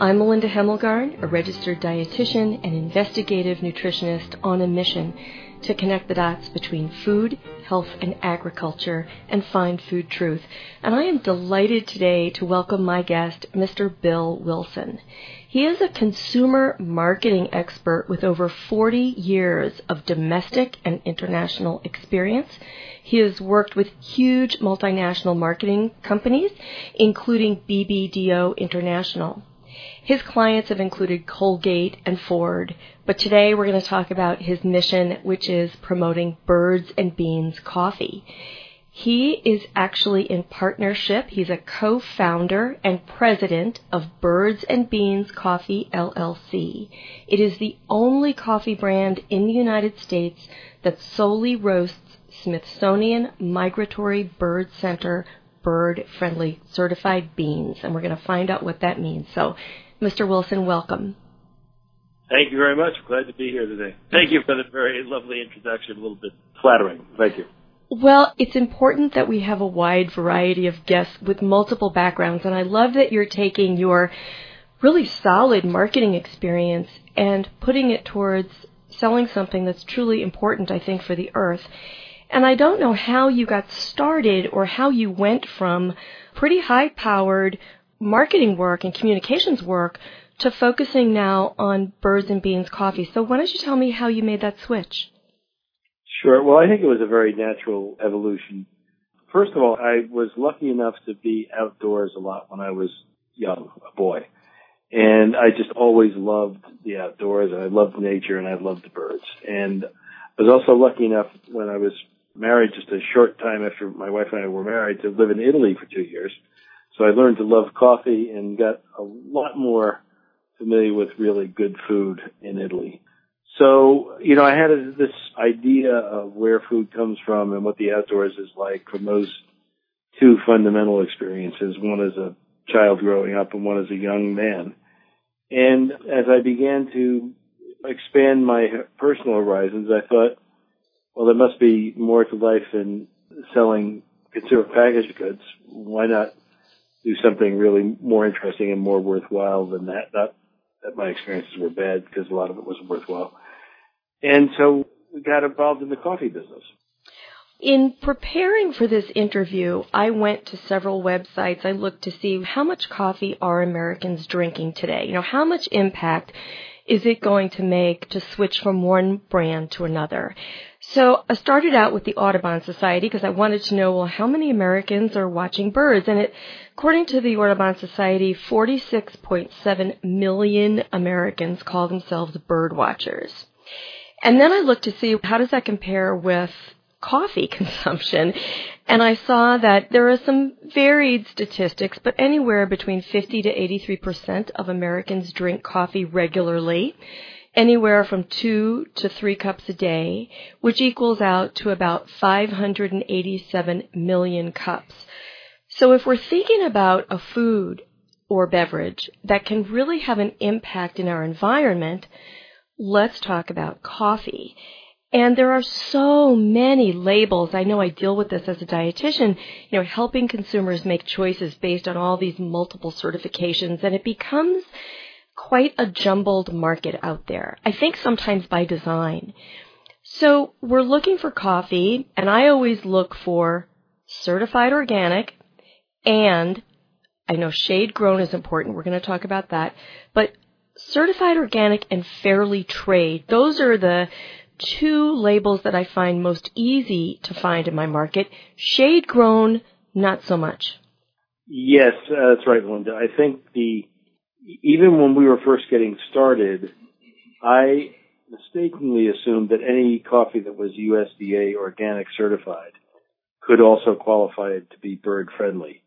I'm Melinda Hemmelgarn, a registered dietitian and investigative nutritionist on a mission to connect the dots between food, health, and agriculture and find food truth. And I am delighted today to welcome my guest, Mr. Bill Wilson. He is a consumer marketing expert with over 40 years of domestic and international experience. He has worked with huge multinational marketing companies, including BBDO International. His clients have included Colgate and Ford, but today we're going to talk about his mission, which is promoting Birds and Beans coffee. He is actually in partnership. He's a co-founder and president of Birds and Beans Coffee LLC. It is the only coffee brand in the United States that solely roasts Smithsonian Migratory Bird Center bird friendly certified beans and we're going to find out what that means. So Mr. Wilson, welcome. Thank you very much. Glad to be here today. Thank you for the very lovely introduction. A little bit flattering. Thank you. Well, it's important that we have a wide variety of guests with multiple backgrounds, and I love that you're taking your really solid marketing experience and putting it towards selling something that's truly important, I think, for the earth. And I don't know how you got started or how you went from pretty high powered marketing work and communications work to focusing now on birds and beans coffee. So why don't you tell me how you made that switch? Sure. Well, I think it was a very natural evolution. First of all, I was lucky enough to be outdoors a lot when I was young, a boy. And I just always loved the outdoors and I loved nature and I loved the birds. And I was also lucky enough when I was married just a short time after my wife and I were married to live in Italy for two years. So I learned to love coffee and got a lot more familiar with really good food in Italy. So, you know, I had a, this idea of where food comes from and what the outdoors is like from those two fundamental experiences. One as a child growing up and one as a young man. And as I began to expand my personal horizons, I thought, well, there must be more to life than selling consumer packaged goods. Why not do something really more interesting and more worthwhile than that. Not that my experiences were bad because a lot of it wasn't worthwhile. And so we got involved in the coffee business. In preparing for this interview, I went to several websites. I looked to see how much coffee are Americans drinking today? You know, how much impact is it going to make to switch from one brand to another? So I started out with the Audubon Society because I wanted to know, well, how many Americans are watching birds? And it, according to the Audubon Society, 46.7 million Americans call themselves bird watchers. And then I looked to see how does that compare with coffee consumption. And I saw that there are some varied statistics, but anywhere between 50 to 83% of Americans drink coffee regularly, anywhere from two to three cups a day, which equals out to about 587 million cups. So if we're thinking about a food or beverage that can really have an impact in our environment, let's talk about coffee. And there are so many labels. I know I deal with this as a dietitian, you know, helping consumers make choices based on all these multiple certifications and it becomes quite a jumbled market out there. I think sometimes by design. So we're looking for coffee and I always look for certified organic and I know shade grown is important. We're going to talk about that, but certified organic and fairly trade. Those are the two labels that I find most easy to find in my market. Shade grown, not so much. Yes, uh, that's right, Linda. I think the even when we were first getting started, I mistakenly assumed that any coffee that was USDA organic certified could also qualify it to be bird friendly.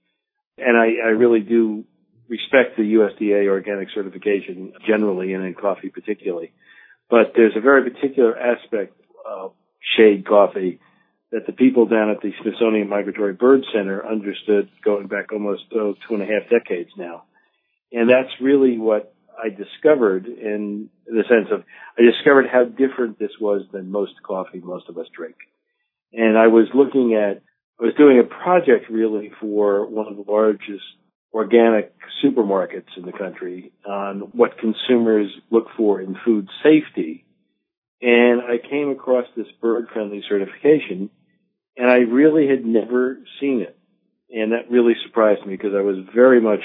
And I, I really do respect the USDA organic certification generally and in coffee particularly. But there's a very particular aspect of shade coffee that the people down at the Smithsonian Migratory Bird Center understood going back almost oh, two and a half decades now. And that's really what I discovered in the sense of I discovered how different this was than most coffee most of us drink. And I was looking at I was doing a project really for one of the largest organic supermarkets in the country on what consumers look for in food safety. And I came across this bird friendly certification and I really had never seen it. And that really surprised me because I was very much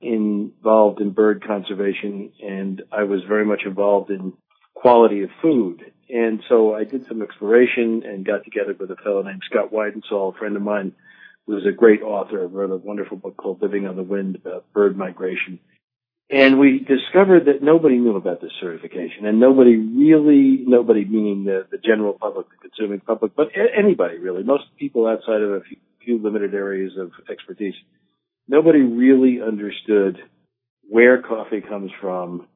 involved in bird conservation and I was very much involved in quality of food. And so I did some exploration and got together with a fellow named Scott Weidensaul, a friend of mine, who was a great author, wrote a wonderful book called Living on the Wind about bird migration. And we discovered that nobody knew about this certification and nobody really, nobody meaning the, the general public, the consuming public, but anybody really, most people outside of a few, few limited areas of expertise, nobody really understood where coffee comes from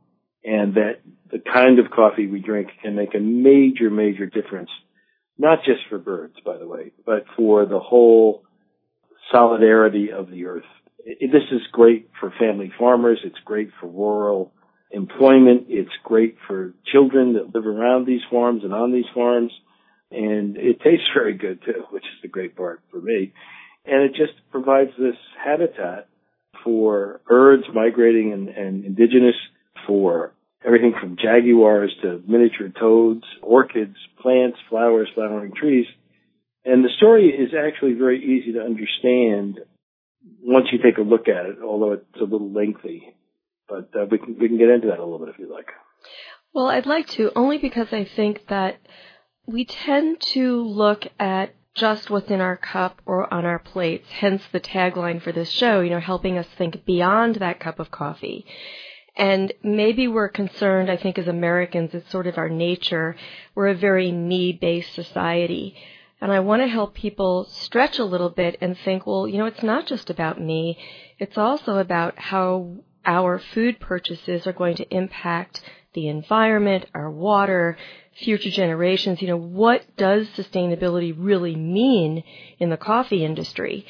and that the kind of coffee we drink can make a major, major difference, not just for birds, by the way, but for the whole solidarity of the earth. This is great for family farmers. It's great for rural employment. It's great for children that live around these farms and on these farms. And it tastes very good too, which is the great part for me. And it just provides this habitat for birds migrating and, and indigenous for everything from jaguars to miniature toads, orchids, plants, flowers, flowering trees. And the story is actually very easy to understand once you take a look at it, although it's a little lengthy. But uh, we can we can get into that a little bit if you like. Well, I'd like to only because I think that we tend to look at just what's in our cup or on our plates, hence the tagline for this show, you know, helping us think beyond that cup of coffee. And maybe we're concerned, I think, as Americans, it's sort of our nature. We're a very me based society. And I want to help people stretch a little bit and think, well, you know, it's not just about me. It's also about how our food purchases are going to impact the environment, our water, future generations. You know, what does sustainability really mean in the coffee industry?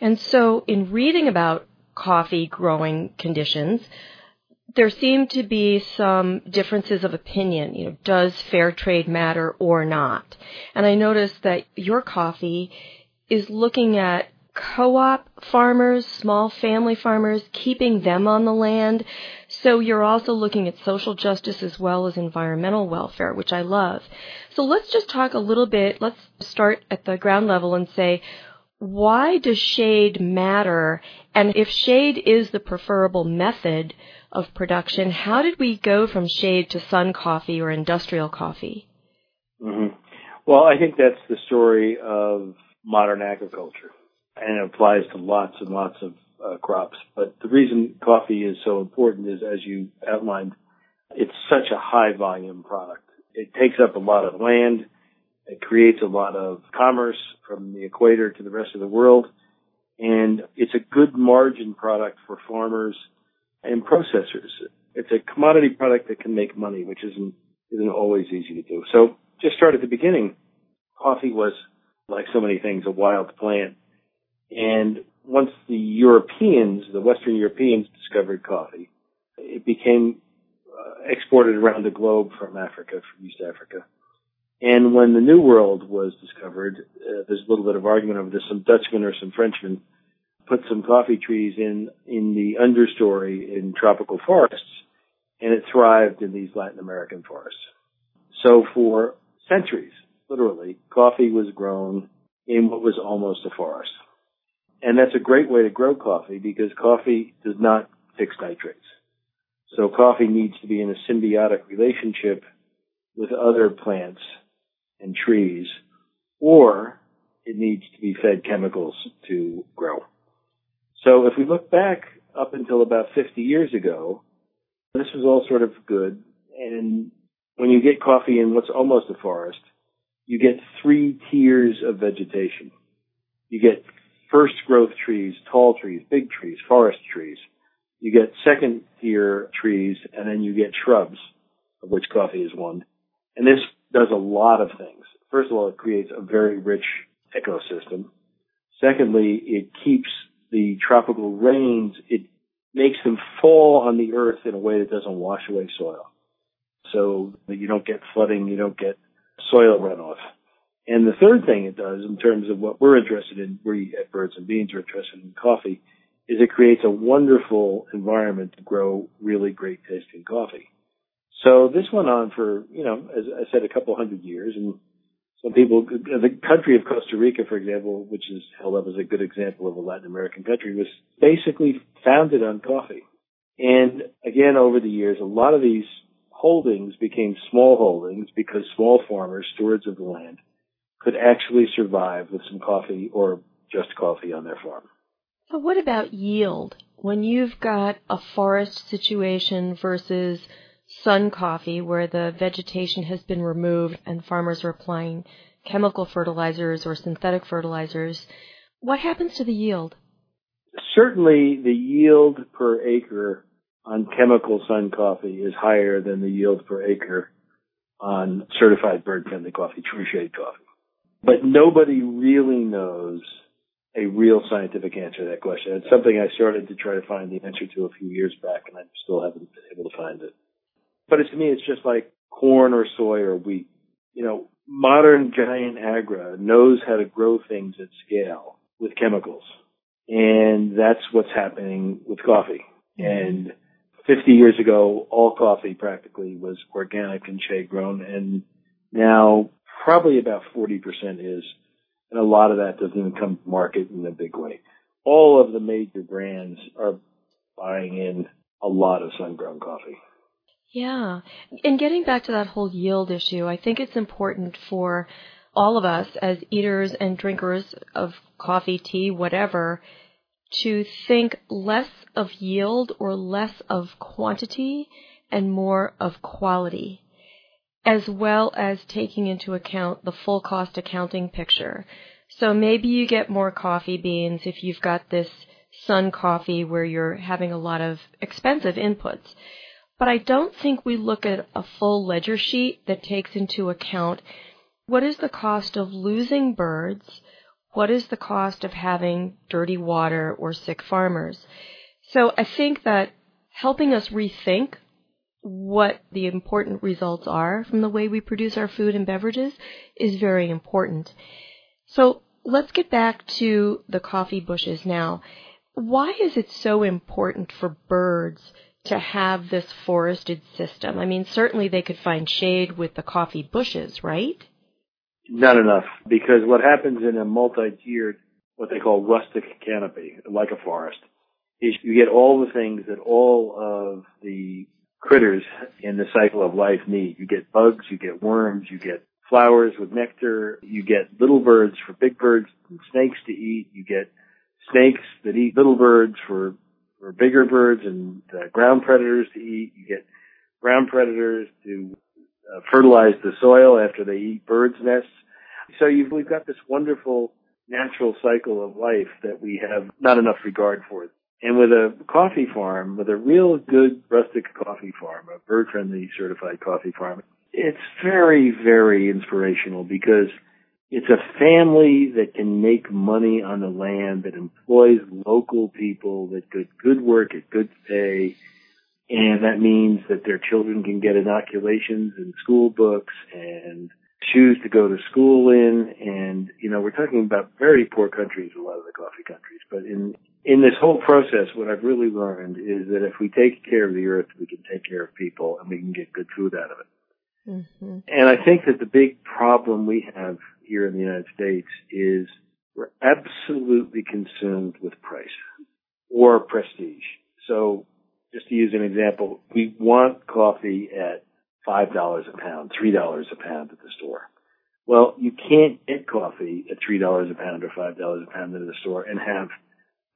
And so in reading about coffee growing conditions, there seem to be some differences of opinion. You know, does fair trade matter or not? And I noticed that your coffee is looking at co-op farmers, small family farmers, keeping them on the land. So you're also looking at social justice as well as environmental welfare, which I love. So let's just talk a little bit. Let's start at the ground level and say, why does shade matter? And if shade is the preferable method, of production. How did we go from shade to sun coffee or industrial coffee? Mm-hmm. Well, I think that's the story of modern agriculture, and it applies to lots and lots of uh, crops. But the reason coffee is so important is, as you outlined, it's such a high volume product. It takes up a lot of land. It creates a lot of commerce from the equator to the rest of the world. And it's a good margin product for farmers and processors. It's a commodity product that can make money, which isn't isn't always easy to do. So just start at the beginning. Coffee was, like so many things, a wild plant. And once the Europeans, the Western Europeans discovered coffee, it became uh, exported around the globe from Africa, from East Africa. And when the New World was discovered, uh, there's a little bit of argument over this. Some Dutchmen or some Frenchmen put some coffee trees in in the understory in tropical forests, and it thrived in these Latin American forests. So for centuries, literally, coffee was grown in what was almost a forest. And that's a great way to grow coffee because coffee does not fix nitrates. So coffee needs to be in a symbiotic relationship with other plants and trees, or it needs to be fed chemicals to grow. So if we look back up until about 50 years ago, this was all sort of good. And when you get coffee in what's almost a forest, you get three tiers of vegetation. You get first growth trees, tall trees, big trees, forest trees. You get second tier trees, and then you get shrubs, of which coffee is one. And this does a lot of things. first of all, it creates a very rich ecosystem. Secondly, it keeps the tropical rains, it makes them fall on the earth in a way that doesn't wash away soil. So you don't get flooding, you don't get soil runoff. And the third thing it does in terms of what we're interested in, we at Birds and Beans are interested in coffee, is it creates a wonderful environment to grow really great tasting coffee. So this went on for, you know, as I said, a couple hundred years and some people, the country of Costa Rica, for example, which is held up as a good example of a Latin American country, was basically founded on coffee. And again, over the years, a lot of these holdings became small holdings because small farmers, stewards of the land, could actually survive with some coffee or just coffee on their farm. So what about yield? When you've got a forest situation versus sun coffee where the vegetation has been removed and farmers are applying chemical fertilizers or synthetic fertilizers, what happens to the yield? Certainly the yield per acre on chemical sun coffee is higher than the yield per acre on certified bird friendly coffee, true shade coffee. But nobody really knows a real scientific answer to that question. It's something I started to try to find the answer to a few years back and I still haven't been able to find it. But to me, it's just like corn or soy or wheat. You know, modern giant agra knows how to grow things at scale with chemicals. And that's what's happening with coffee. Mm-hmm. And 50 years ago, all coffee practically was organic and shade grown. And now probably about 40% is. And a lot of that doesn't even come to market in a big way. All of the major brands are buying in a lot of sun grown coffee. Yeah. And getting back to that whole yield issue, I think it's important for all of us as eaters and drinkers of coffee, tea, whatever, to think less of yield or less of quantity and more of quality, as well as taking into account the full cost accounting picture. So maybe you get more coffee beans if you've got this sun coffee where you're having a lot of expensive inputs. But I don't think we look at a full ledger sheet that takes into account what is the cost of losing birds, what is the cost of having dirty water or sick farmers. So I think that helping us rethink what the important results are from the way we produce our food and beverages is very important. So let's get back to the coffee bushes now. Why is it so important for birds to have this forested system? I mean, certainly they could find shade with the coffee bushes, right? Not enough, because what happens in a multi-tiered, what they call rustic canopy, like a forest, is you get all the things that all of the critters in the cycle of life need. You get bugs, you get worms, you get flowers with nectar, you get little birds for big birds, snakes to eat, you get snakes that eat little birds for for bigger birds and uh, ground predators to eat. You get ground predators to uh, fertilize the soil after they eat birds' nests. So you've, we've got this wonderful natural cycle of life that we have not enough regard for. And with a coffee farm, with a real good rustic coffee farm, a bird friendly certified coffee farm, it's very, very inspirational because it's a family that can make money on the land, that employs local people, that get good work at good pay, and that means that their children can get inoculations and school books and shoes to go to school in. And, you know, we're talking about very poor countries, a lot of the coffee countries. But in, in this whole process, what I've really learned is that if we take care of the earth, we can take care of people and we can get good food out of it. Mm-hmm. And I think that the big problem we have here in the United States is we're absolutely consumed with price or prestige. So just to use an example, we want coffee at $5 a pound, $3 a pound at the store. Well, you can't get coffee at $3 a pound or $5 a pound at the store and have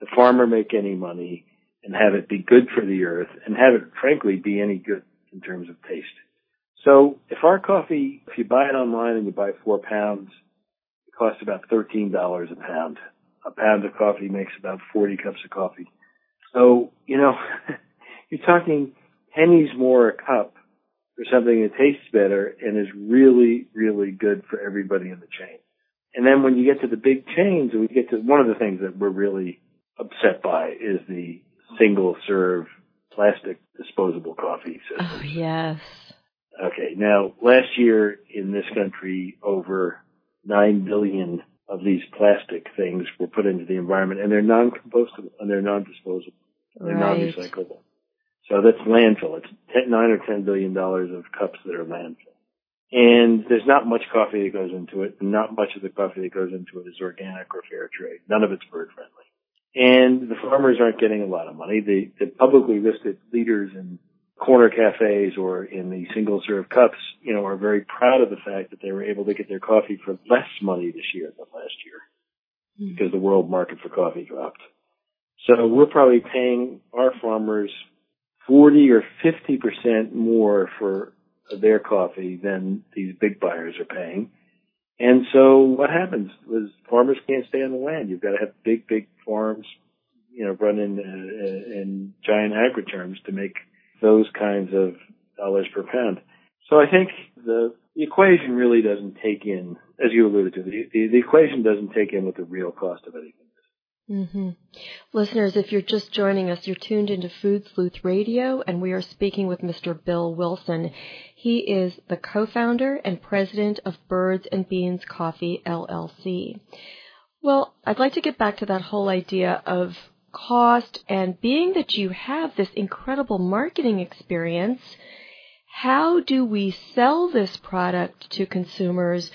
the farmer make any money and have it be good for the earth and have it frankly be any good in terms of taste. So if our coffee, if you buy it online and you buy four pounds, it costs about $13 a pound. A pound of coffee makes about 40 cups of coffee. So, you know, you're talking pennies more a cup for something that tastes better and is really, really good for everybody in the chain. And then when you get to the big chains, we get to one of the things that we're really upset by is the single serve plastic disposable coffee system. Oh, yes. Okay. Now, last year in this country, over 9 billion of these plastic things were put into the environment and they're non-compostable and they're non-disposable. And they're Right. non-recyclable. So that's landfill. It's 10, 9 or 10 billion dollars of cups that are landfill. And there's not much coffee that goes into it. Not much of the coffee that goes into it is organic or fair trade. None of it's bird friendly. And the farmers aren't getting a lot of money. The, the publicly listed leaders in corner cafes or in the single serve cups, you know, are very proud of the fact that they were able to get their coffee for less money this year than last year Hmm. because the world market for coffee dropped. So we're probably paying our farmers 40 or 50% more for their coffee than these big buyers are paying. And so what happens was farmers can't stay on the land. You've got to have big, big farms, you know, run in, uh, in giant agri terms to make those kinds of dollars per pound. So I think the, the equation really doesn't take in, as you alluded to, the, the, the equation doesn't take in what the real cost of anything is. hmm Listeners, if you're just joining us, you're tuned into Food Sleuth Radio, and we are speaking with Mr. Bill Wilson. He is the co-founder and president of Birds and Beans Coffee LLC. Well, I'd like to get back to that whole idea of cost and being that you have this incredible marketing experience, how do we sell this product to consumers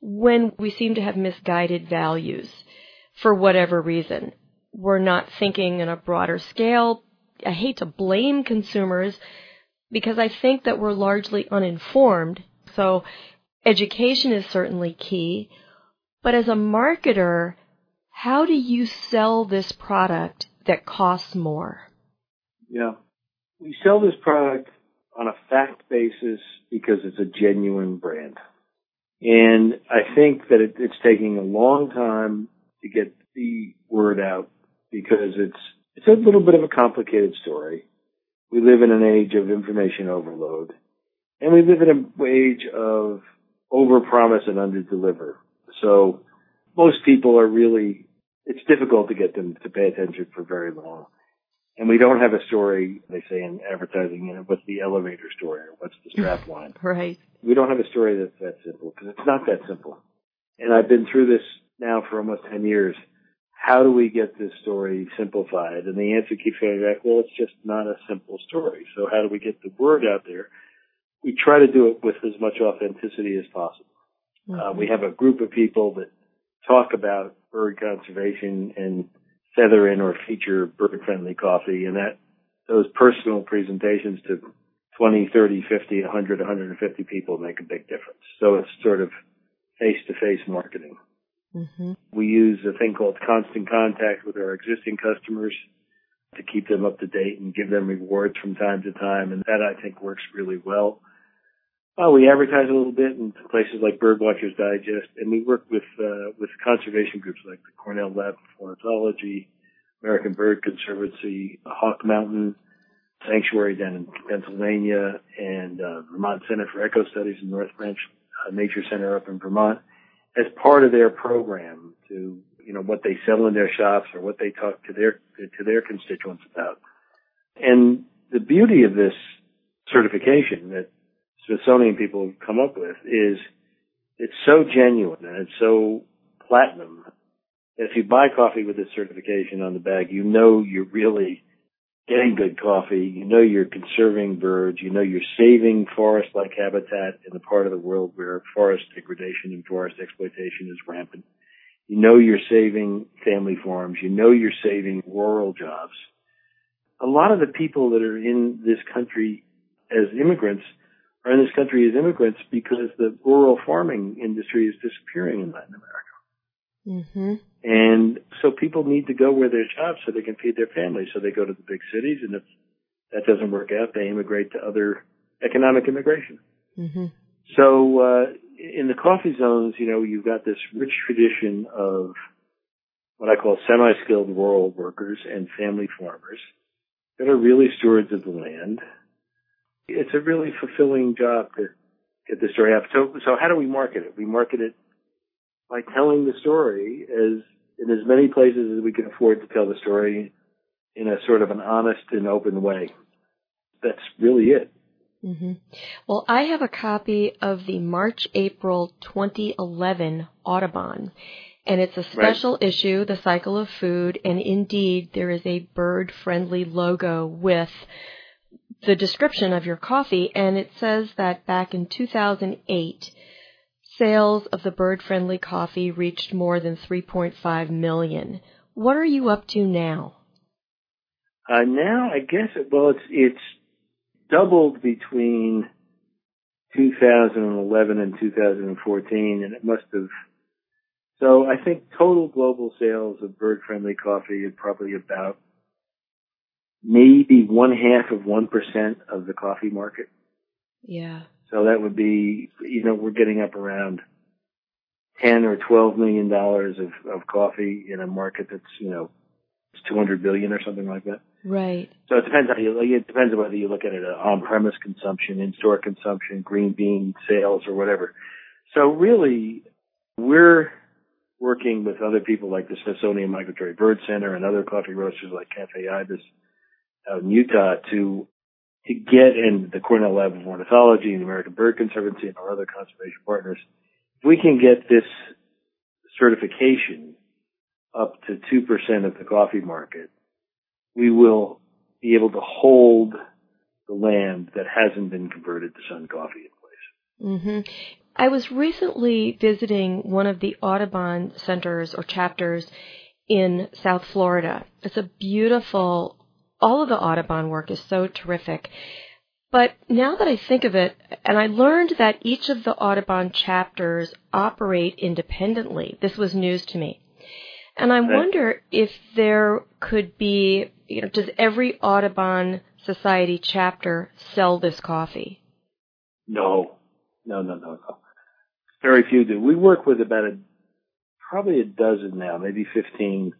when we seem to have misguided values for whatever reason? We're not thinking on a broader scale. I hate to blame consumers because I think that we're largely uninformed. So education is certainly key. But as a marketer, how do you sell this product that costs more? Yeah. We sell this product on a fact basis because it's a genuine brand. And I think that it, it's taking a long time to get the word out because it's, it's a little bit of a complicated story. We live in an age of information overload and we live in an age of overpromise and underdeliver. So most people are really, it's difficult to get them to pay attention for very long. And we don't have a story, they say in advertising, you know, what's the elevator story or what's the strap line. Right. We don't have a story that's that simple because it's not that simple. And I've been through this now for almost 10 years. How do we get this story simplified? And the answer keeps coming back, well, it's just not a simple story. So how do we get the word out there? We try to do it with as much authenticity as possible. Uh, we have a group of people that talk about bird conservation and feather in or feature bird friendly coffee and that those personal presentations to 20, 30, 50, 100, 150 people make a big difference. So it's sort of face to face marketing. Hmm We use a thing called constant contact with our existing customers to keep them up to date and give them rewards from time to time. And that I think works really well. Uh, we advertise a little bit in places like Birdwatchers Digest, and we work with uh, with conservation groups like the Cornell Lab for Ornithology, American Bird Conservancy, Hawk Mountain Sanctuary down in Pennsylvania, and uh, Vermont Center for Eco Studies in North Branch uh, Nature Center up in Vermont as part of their program to you know what they sell in their shops or what they talk to their to their constituents about. And the beauty of this certification that Smithsonian people have come up with is it's so genuine and it's so platinum that if you buy coffee with this certification on the bag, you know you're really getting good coffee. You know you're conserving birds. You know you're saving forest-like habitat in the part of the world where forest degradation and forest exploitation is rampant. You know you're saving family farms. You know you're saving rural jobs. A lot of the people that are in this country as immigrants are in this country as immigrants because the rural farming industry is disappearing in Latin America. Hmm And so people need to go where there's jobs so they can feed their families. So they go to the big cities and if that doesn't work out, they immigrate to other economic immigration. hmm So, uh, in the coffee zones, you know, you've got this rich tradition of what I call semi-skilled rural workers and family farmers that are really stewards of the land. it's a really fulfilling job to get the story out. So, so how do we market it? We market it by telling the story as in as many places as we can afford to tell the story in a sort of an honest and open way. That's really it. Mm-hmm. Well, I have a copy of the March April 2011 Audubon, and it's a special right. issue, The Cycle of Food, and indeed there is a bird friendly logo with the description of your coffee, and it says that back in 2008, sales of the bird friendly coffee reached more than 3.5 million. What are you up to now? Uh, now, I guess, well, it's, it's doubled between 2011 and 2014, and it must have. So I think total global sales of bird friendly coffee are probably about maybe one half of 1% of the coffee market. Yeah. So that would be, you know, we're getting up around 10 or 12 million dollars of, of coffee in a market that's, you know, it's 200 billion or something like that. Right. So it depends on you, it depends on whether you look at it uh, on-premise consumption, in-store consumption, green bean sales or whatever. So really, we're working with other people like the Smithsonian Migratory Bird Center and other coffee roasters like Cafe Ibis out in Utah to to get in the Cornell Lab of Ornithology and the American Bird Conservancy and our other conservation partners, if we can get this certification up to 2% of the coffee market, we will be able to hold the land that hasn't been converted to Sun Coffee in place. Mm-hmm. I was recently visiting one of the Audubon centers or chapters in South Florida. It's a beautiful all of the Audubon work is so terrific. But now that I think of it, and I learned that each of the Audubon chapters operate independently. This was news to me. And I wonder if there could be, you know, does every Audubon Society chapter sell this coffee? No. No, no, no, no. Very few do. We work with about a, probably a dozen now, maybe 15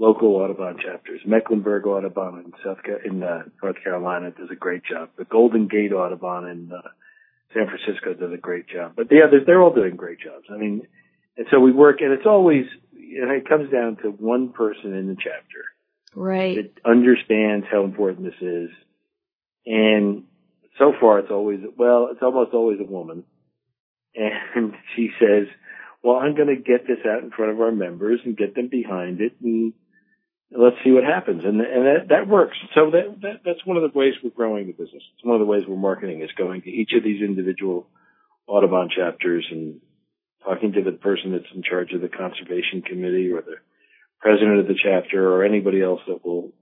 local Audubon chapters. Mecklenburg Audubon in South in uh, North Carolina does a great job. The Golden Gate Audubon in uh, San Francisco does a great job. But yeah, they're, they're all doing great jobs. I mean, and so we work, and it's always, and it comes down to one person in the chapter, right, that understands how important this is, and so far it's always well, it's almost always a woman, and she says, "Well, I'm going to get this out in front of our members and get them behind it, and let's see what happens. And, and that, that works. So that, that, that's one of the ways we're growing the business. It's one of the ways we're marketing is going to each of these individual Audubon chapters and talking to the person that's in charge of the conservation committee or the president of the chapter or anybody else that will,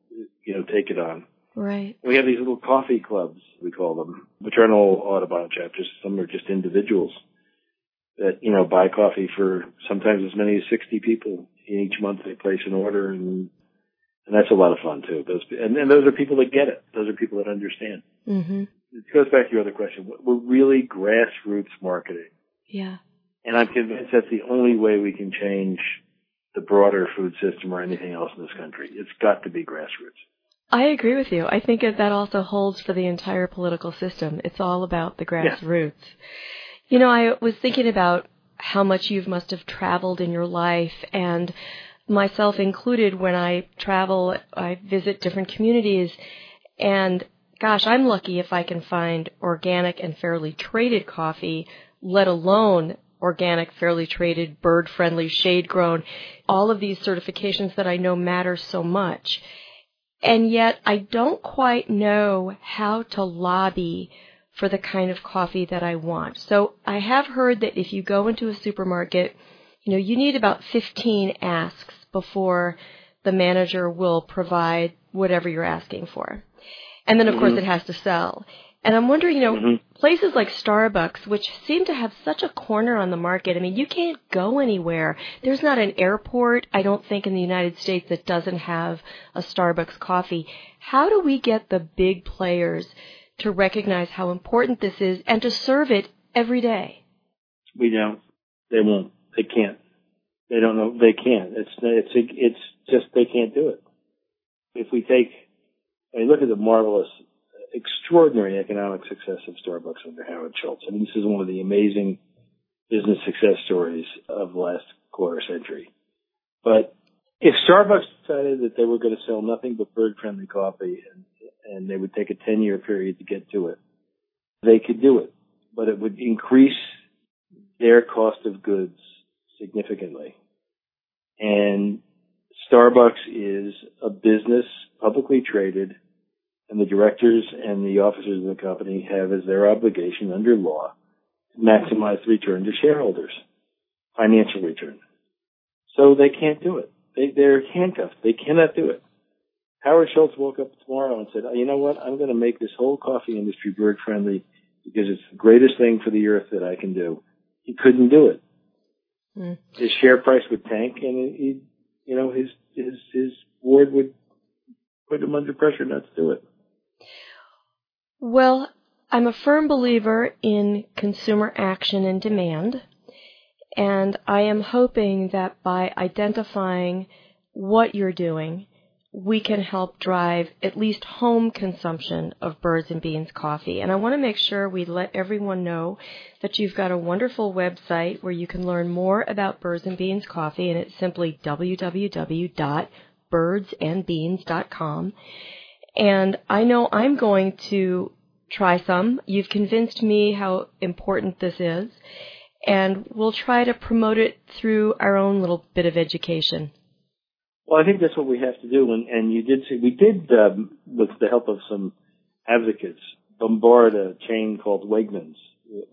you know, take it on. Right. We have these little coffee clubs, we call them, maternal Audubon chapters. Some are just individuals that, you know, buy coffee for sometimes as many as 60 people. In each month they place an order and and that's a lot of fun too. Those and, and those are people that get it. Those are people that understand. Mm-hmm. It goes back to your other question. We're really grassroots marketing. Yeah. And I'm convinced that's the only way we can change the broader food system or anything else in this country. It's got to be grassroots. I agree with you. I think that also holds for the entire political system. It's all about the grassroots. Yeah. You know, I was thinking about how much you must have traveled in your life and myself included, when I travel, I visit different communities, and gosh, I'm lucky if I can find organic and fairly traded coffee, let alone organic, fairly traded, bird friendly, shade grown, all of these certifications that I know matter so much. And yet I don't quite know how to lobby for the kind of coffee that I want. So I have heard that if you go into a supermarket, you know, you need about 15 asks before the manager will provide whatever you're asking for. And then of mm-hmm. course it has to sell. And I'm wondering, you know, mm-hmm. places like Starbucks, which seem to have such a corner on the market, I mean, you can't go anywhere. There's not an airport, I don't think, in the United States that doesn't have a Starbucks coffee. How do we get the big players to recognize how important this is and to serve it every day? We don't. They won't. They can't. They don't know. They can't. It's it's it's just they can't do it. If we take, I mean, look at the marvelous extraordinary economic success of Starbucks under Howard Schultz. I mean, this is one of the amazing business success stories of the last quarter century. But if Starbucks decided that they were going to sell nothing but bird-friendly coffee and, and they would take a 10-year period to get to it, they could do it. But it would increase their cost of goods significantly. And Starbucks is a business publicly traded and the directors and the officers of the company have as their obligation under law to maximize the return to shareholders, financial return. So they can't do it. They, they're handcuffed. They cannot do it. Howard Schultz woke up tomorrow and said, you know what? I'm going to make this whole coffee industry bird friendly because it's the greatest thing for the earth that I can do. He couldn't do it. Mm. His share price would tank and he, you know, his, his, his board would put him under pressure not to do it. Well, I'm a firm believer in consumer action and demand, and I am hoping that by identifying what you're doing, we can help drive at least home consumption of Birds and Beans coffee. And I want to make sure we let everyone know that you've got a wonderful website where you can learn more about Birds and Beans coffee, and it's simply www.birdsandbeans.com. And I know I'm going to try some. You've convinced me how important this is, and we'll try to promote it through our own little bit of education. Well, I think that's what we have to do, and, and you did say we did, um, with the help of some advocates, bombard a chain called Wegmans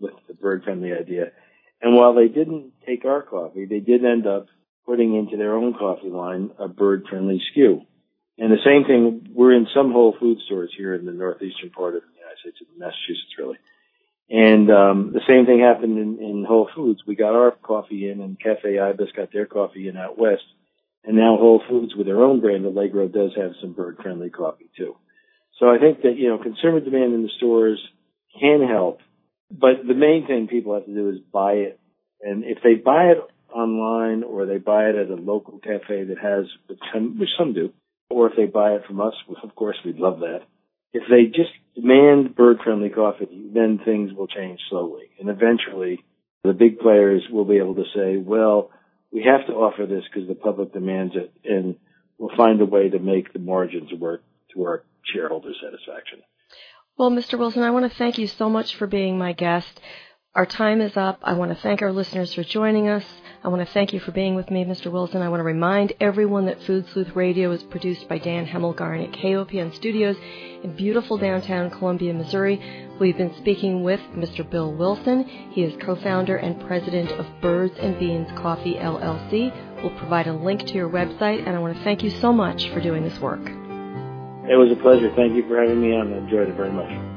with the bird-friendly idea. And while they didn't take our coffee, they did end up putting into their own coffee line a bird-friendly SKU. And the same thing, we're in some Whole Food stores here in the northeastern part of the United States, in Massachusetts really. And um, the same thing happened in, in Whole Foods. We got our coffee in, and Cafe Ibis got their coffee in out west. And now Whole Foods, with their own brand, Allegro, does have some bird-friendly coffee too. So I think that you know consumer demand in the stores can help, but the main thing people have to do is buy it. And if they buy it online or they buy it at a local cafe that has, which some do, or if they buy it from us, of course, we'd love that. If they just demand bird friendly coffee, then things will change slowly. And eventually, the big players will be able to say, well, we have to offer this because the public demands it, and we'll find a way to make the margins work to our shareholder satisfaction. Well, Mr. Wilson, I want to thank you so much for being my guest. Our time is up. I want to thank our listeners for joining us. I want to thank you for being with me, Mr. Wilson. I want to remind everyone that Food Sleuth Radio is produced by Dan Hemmelgarn at KOPN Studios in beautiful downtown Columbia, Missouri. We've been speaking with Mr. Bill Wilson. He is co-founder and president of Birds and Beans Coffee LLC. We'll provide a link to your website, and I want to thank you so much for doing this work. It was a pleasure. Thank you for having me on. I enjoyed it very much.